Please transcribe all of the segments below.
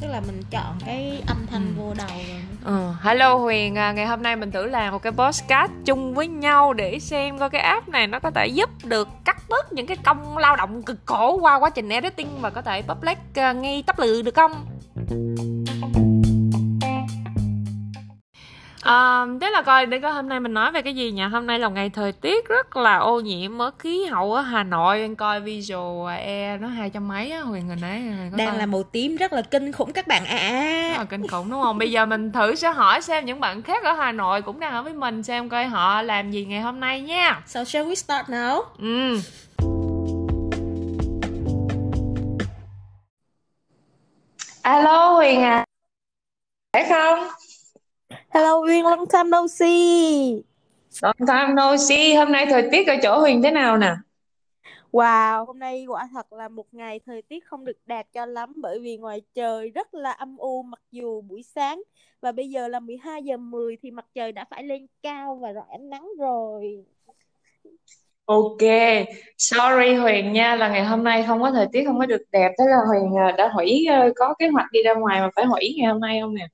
tức là mình chọn cái âm thanh Ừ. vô đầu rồi Ờ, hello Huyền à, ngày hôm nay mình thử làm một cái podcast chung với nhau để xem coi cái app này nó có thể giúp được cắt bớt những cái công lao động cực khổ qua quá trình editing và có thể public à, ngay tấp lự được không? À, thế là coi để coi hôm nay mình nói về cái gì nhỉ? Hôm nay là ngày thời tiết rất là ô nhiễm ở khí hậu ở Hà Nội. Em coi visual e nó hai trăm mấy á Huyền hình có đang coi là màu tím rất là kinh khủng các bạn ạ rất là kinh khủng đúng không? Bây giờ mình thử sẽ hỏi xem những bạn khác ở Hà Nội cũng đang ở với mình xem coi họ làm gì ngày hôm nay nha. so shall we start now Ừ. Alo Huyền à. Hello Uyên long time no see Long time no see. Hôm nay thời tiết ở chỗ Huyền thế nào nè? Wow, hôm nay quả thật là một ngày thời tiết không được đẹp cho lắm bởi vì ngoài trời rất là âm u mặc dù buổi sáng và bây giờ là 12 giờ 10 thì mặt trời đã phải lên cao và rọi ánh nắng rồi. Ok, sorry Huyền nha là ngày hôm nay không có thời tiết không có được đẹp thế là Huyền à, đã hủy ờ, có kế hoạch đi ra ngoài mà phải hủy ngày hôm nay không nè?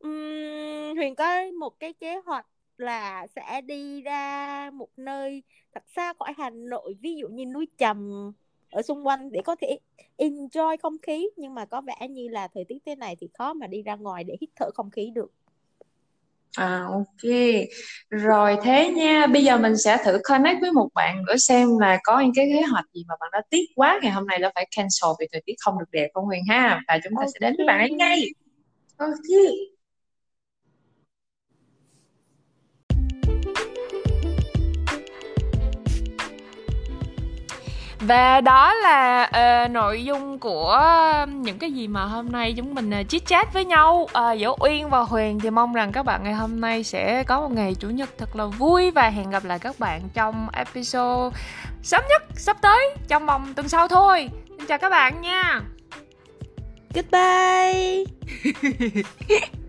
Ừm, Huyền có một cái kế hoạch là sẽ đi ra một nơi thật xa khỏi Hà Nội, ví dụ như núi Trầm ở xung quanh để có thể enjoy không khí nhưng mà có vẻ như là thời tiết thế này thì khó mà đi ra ngoài để hít thở không khí được. À ok. Rồi thế nha, bây giờ mình sẽ thử connect với một bạn nữa xem là có những cái kế hoạch gì mà bạn đã tiếc quá ngày hôm nay đã phải cancel vì thời tiết không được đẹp không Huyền ha. Và chúng ta sẽ đến với bạn ấy ngay. Ok. Và đó là ờ, nội dung của những cái gì mà hôm nay chúng mình uh, chit chat với nhau Ờ, giữa Uyên và Huyền thì mong rằng các bạn ngày hôm nay sẽ có một ngày chủ nhật thật là vui và hẹn gặp lại các bạn trong episode sớm nhất sắp tới trong vòng tuần sau thôi. Xin chào các bạn nha. Goodbye.